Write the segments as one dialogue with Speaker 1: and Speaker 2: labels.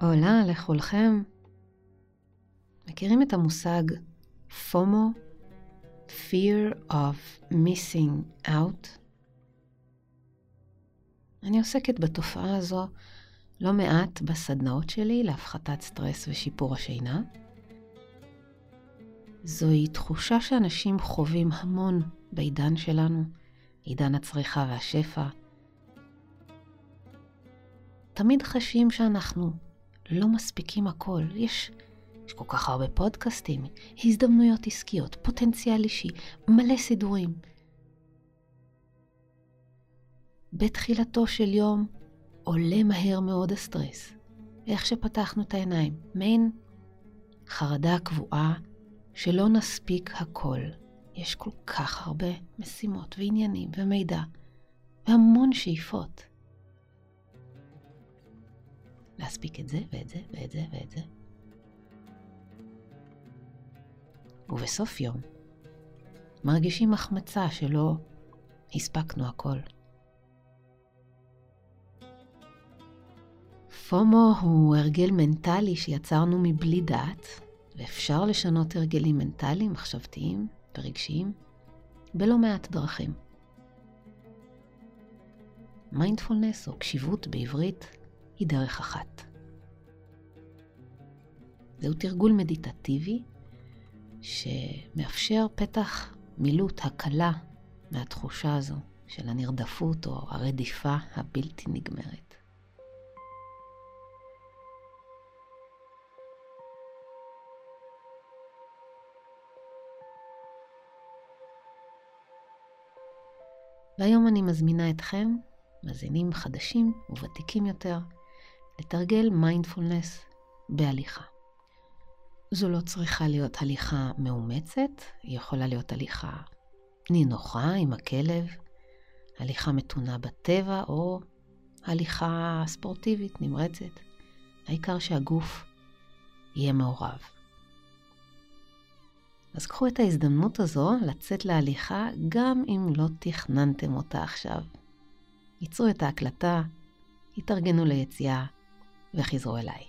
Speaker 1: עולה לכולכם. מכירים את המושג FOMO? Fear of Missing Out? אני עוסקת בתופעה הזו לא מעט בסדנאות שלי להפחתת סטרס ושיפור השינה. זוהי תחושה שאנשים חווים המון בעידן שלנו, עידן הצריכה והשפע. תמיד חשים שאנחנו לא מספיקים הכל. יש, יש כל כך הרבה פודקאסטים, הזדמנויות עסקיות, פוטנציאל אישי, מלא סידורים. בתחילתו של יום עולה מהר מאוד הסטרס. איך שפתחנו את העיניים, מעין חרדה קבועה שלא נספיק הכל. יש כל כך הרבה משימות ועניינים ומידע והמון שאיפות. להספיק את זה ואת זה ואת זה ואת זה. ובסוף יום מרגישים החמצה שלא הספקנו הכל. פומו הוא הרגל מנטלי שיצרנו מבלי דעת, ואפשר לשנות הרגלים מנטליים, מחשבתיים ורגשיים בלא מעט דרכים. מיינדפולנס או קשיבות בעברית היא דרך אחת. זהו תרגול מדיטטיבי שמאפשר פתח מילוט, הקלה מהתחושה הזו של הנרדפות או הרדיפה הבלתי נגמרת. והיום אני מזמינה אתכם, מאזינים חדשים וותיקים יותר, לתרגל מיינדפולנס בהליכה. זו לא צריכה להיות הליכה מאומצת, היא יכולה להיות הליכה נינוחה עם הכלב, הליכה מתונה בטבע או הליכה ספורטיבית נמרצת. העיקר שהגוף יהיה מעורב. אז קחו את ההזדמנות הזו לצאת להליכה גם אם לא תכננתם אותה עכשיו. ייצרו את ההקלטה, התארגנו ליציאה וחזרו אליי.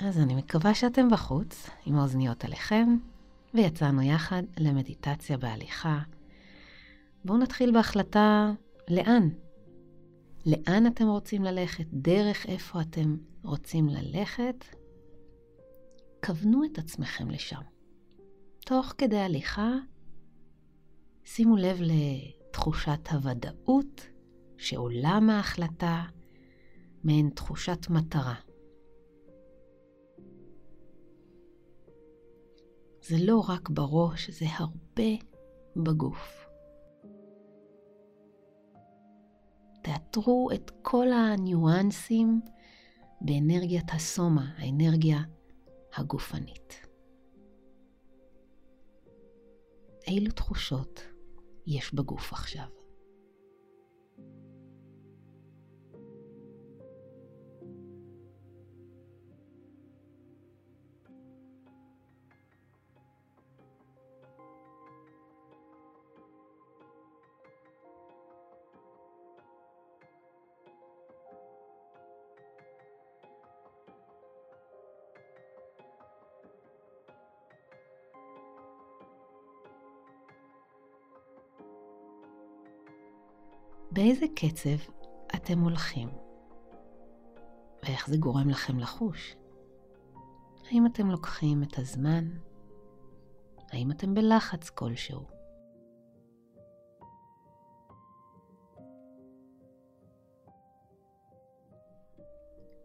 Speaker 1: אז אני מקווה שאתם בחוץ, עם האוזניות עליכם, ויצאנו יחד למדיטציה בהליכה. בואו נתחיל בהחלטה לאן. לאן אתם רוצים ללכת? דרך איפה אתם רוצים ללכת? כוונו את עצמכם לשם. תוך כדי הליכה, שימו לב לתחושת הוודאות שעולה מההחלטה, מעין תחושת מטרה. זה לא רק בראש, זה הרבה בגוף. תאתרו את כל הניואנסים באנרגיית הסומה, האנרגיה הגופנית. אילו תחושות יש בגוף עכשיו? באיזה קצב אתם הולכים? ואיך זה גורם לכם לחוש? האם אתם לוקחים את הזמן? האם אתם בלחץ כלשהו?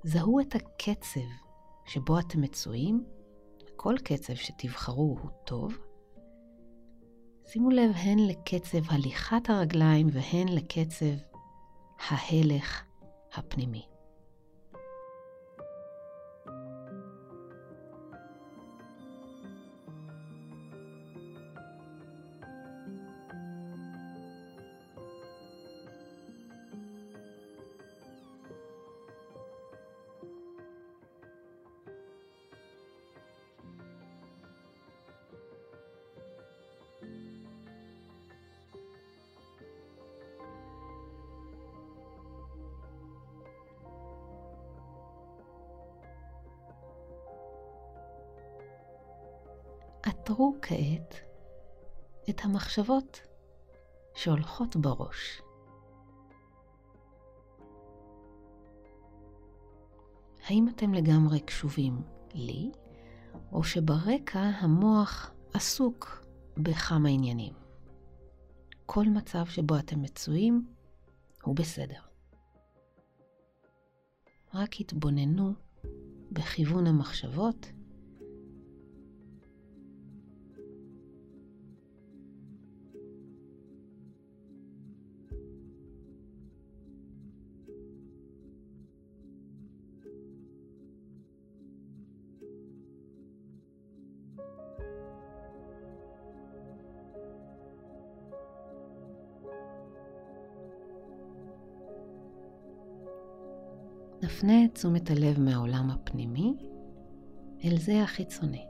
Speaker 1: זהו את הקצב שבו אתם מצויים, כל קצב שתבחרו הוא טוב, שימו לב הן לקצב הליכת הרגליים והן לקצב ההלך הפנימי. תאתרו כעת את המחשבות שהולכות בראש. האם אתם לגמרי קשובים לי, או שברקע המוח עסוק בכמה עניינים? כל מצב שבו אתם מצויים הוא בסדר. רק התבוננו בכיוון המחשבות נפנה את תשומת הלב מהעולם הפנימי אל זה החיצוני.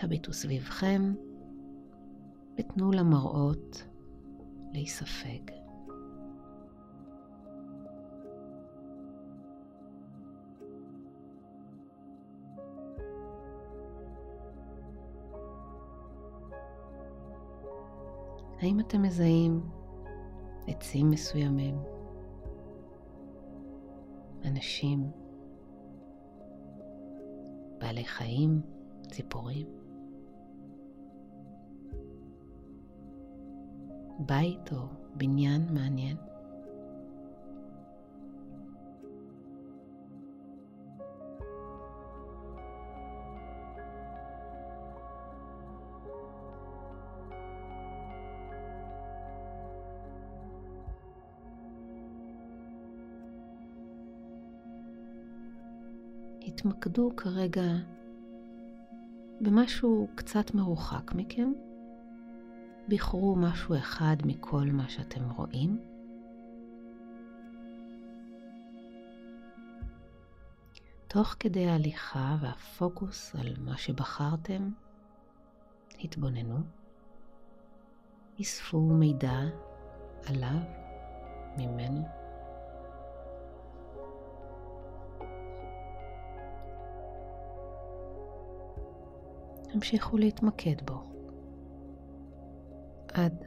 Speaker 1: הביטו סביבכם ותנו למראות להיספג. האם אתם מזהים עצים מסוימים, אנשים, בעלי חיים, ציפורים. בית או בניין מעניין. התמקדו כרגע במשהו קצת מרוחק מכם. בחרו משהו אחד מכל מה שאתם רואים. תוך כדי ההליכה והפוקוס על מה שבחרתם, התבוננו, אספו מידע עליו, ממנו. המשיכו להתמקד בו עד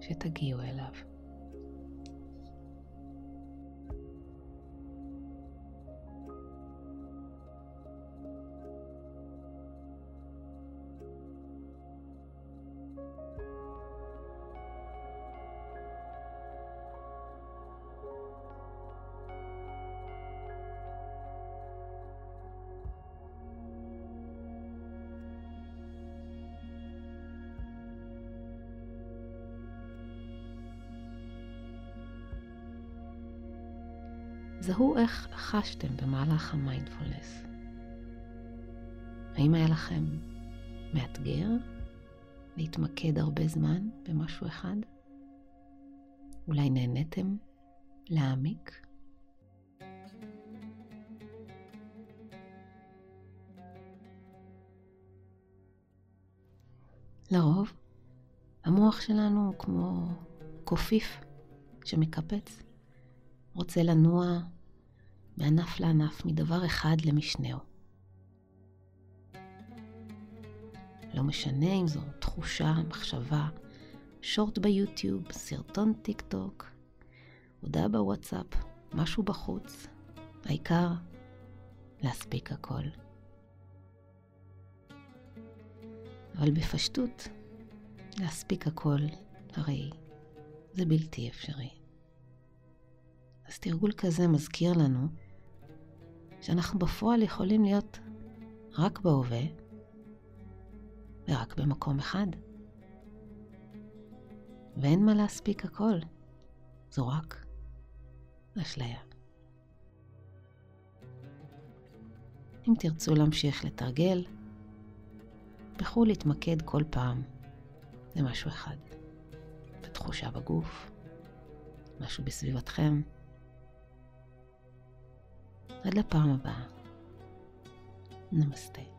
Speaker 1: שתגיעו אליו. זהו איך חשתם במהלך המיינדפולנס. האם היה לכם מאתגר להתמקד הרבה זמן במשהו אחד? אולי נהניתם להעמיק? לרוב, המוח שלנו הוא כמו קופיף שמקפץ. רוצה לנוע מענף לענף, מדבר אחד למשנהו. לא משנה אם זו תחושה, מחשבה, שורט ביוטיוב, סרטון טיק טוק, הודעה בוואטסאפ, משהו בחוץ, העיקר להספיק הכל. אבל בפשטות, להספיק הכל, הרי זה בלתי אפשרי. אז תרגול כזה מזכיר לנו שאנחנו בפועל יכולים להיות רק בהווה ורק במקום אחד. ואין מה להספיק הכל, זו רק אשליה. אם תרצו להמשיך לתרגל, בחרו להתמקד כל פעם למשהו אחד. בתחושה בגוף, משהו בסביבתכם, Allez, par ma. Namaste.